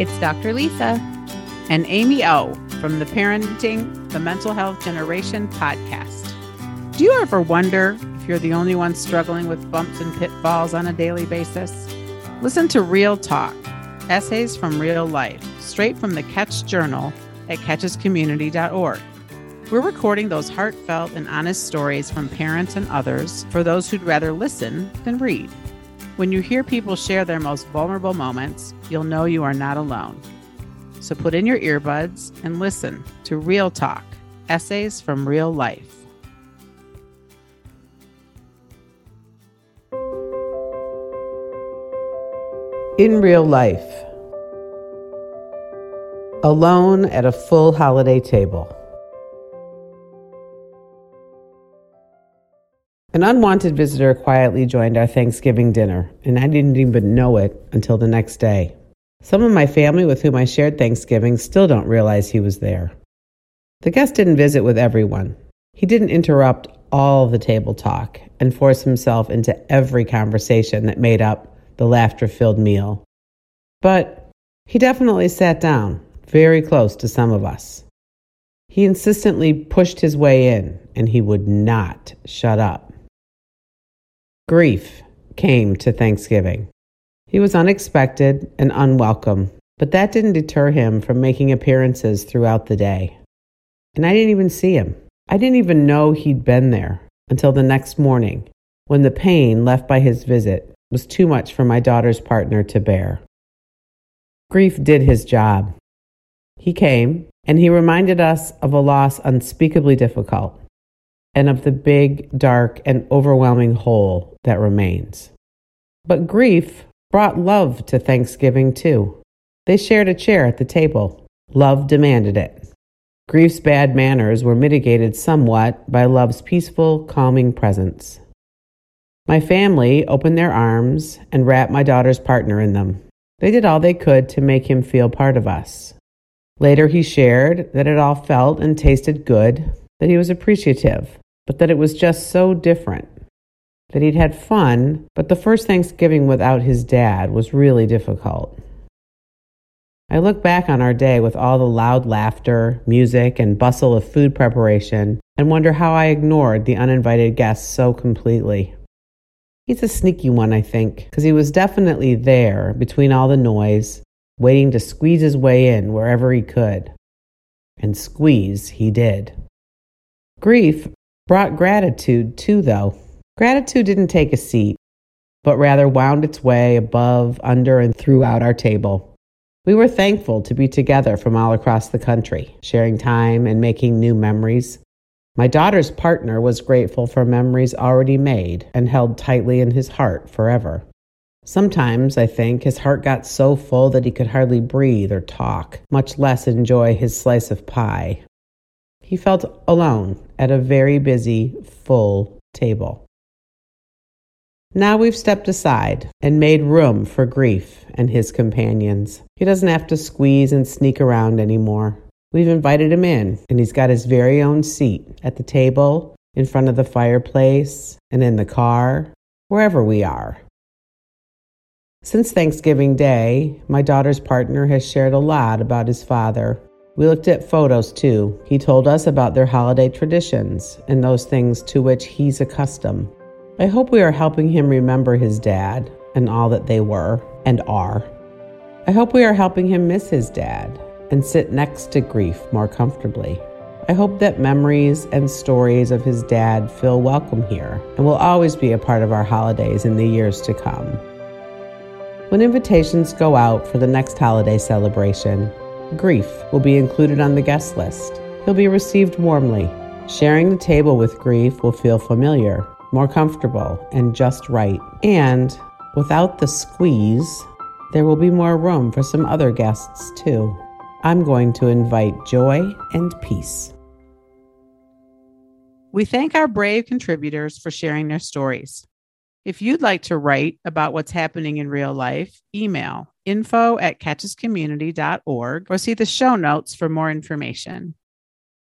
It's Dr. Lisa and Amy O from the Parenting the Mental Health Generation podcast. Do you ever wonder if you're the only one struggling with bumps and pitfalls on a daily basis? Listen to Real Talk, essays from real life, straight from the Catch Journal at catchescommunity.org. We're recording those heartfelt and honest stories from parents and others for those who'd rather listen than read. When you hear people share their most vulnerable moments, you'll know you are not alone. So put in your earbuds and listen to Real Talk Essays from Real Life. In real life, alone at a full holiday table. An unwanted visitor quietly joined our Thanksgiving dinner, and I didn't even know it until the next day. Some of my family with whom I shared Thanksgiving still don't realize he was there. The guest didn't visit with everyone. He didn't interrupt all the table talk and force himself into every conversation that made up the laughter filled meal. But he definitely sat down very close to some of us. He insistently pushed his way in, and he would not shut up. Grief came to Thanksgiving. He was unexpected and unwelcome, but that didn't deter him from making appearances throughout the day. And I didn't even see him. I didn't even know he'd been there until the next morning when the pain left by his visit was too much for my daughter's partner to bear. Grief did his job. He came and he reminded us of a loss unspeakably difficult and of the big, dark, and overwhelming hole that remains. But grief brought love to Thanksgiving, too. They shared a chair at the table. Love demanded it. Grief's bad manners were mitigated somewhat by love's peaceful, calming presence. My family opened their arms and wrapped my daughter's partner in them. They did all they could to make him feel part of us. Later, he shared that it all felt and tasted good, that he was appreciative, but that it was just so different that he'd had fun, but the first Thanksgiving without his dad was really difficult. I look back on our day with all the loud laughter, music, and bustle of food preparation and wonder how I ignored the uninvited guests so completely. He's a sneaky one, I think, because he was definitely there between all the noise, waiting to squeeze his way in wherever he could. And squeeze he did. Grief brought gratitude too, though. Gratitude didn't take a seat, but rather wound its way above, under, and throughout our table. We were thankful to be together from all across the country, sharing time and making new memories. My daughter's partner was grateful for memories already made and held tightly in his heart forever. Sometimes, I think, his heart got so full that he could hardly breathe or talk, much less enjoy his slice of pie. He felt alone at a very busy, full table. Now we've stepped aside and made room for grief and his companions. He doesn't have to squeeze and sneak around anymore. We've invited him in, and he's got his very own seat at the table, in front of the fireplace, and in the car, wherever we are. Since Thanksgiving Day, my daughter's partner has shared a lot about his father. We looked at photos too. He told us about their holiday traditions and those things to which he's accustomed. I hope we are helping him remember his dad and all that they were and are. I hope we are helping him miss his dad and sit next to grief more comfortably. I hope that memories and stories of his dad feel welcome here and will always be a part of our holidays in the years to come. When invitations go out for the next holiday celebration, grief will be included on the guest list. He'll be received warmly. Sharing the table with grief will feel familiar more comfortable, and just right. And without the squeeze, there will be more room for some other guests too. I'm going to invite joy and peace. We thank our brave contributors for sharing their stories. If you'd like to write about what's happening in real life, email info at catchescommunity.org or see the show notes for more information.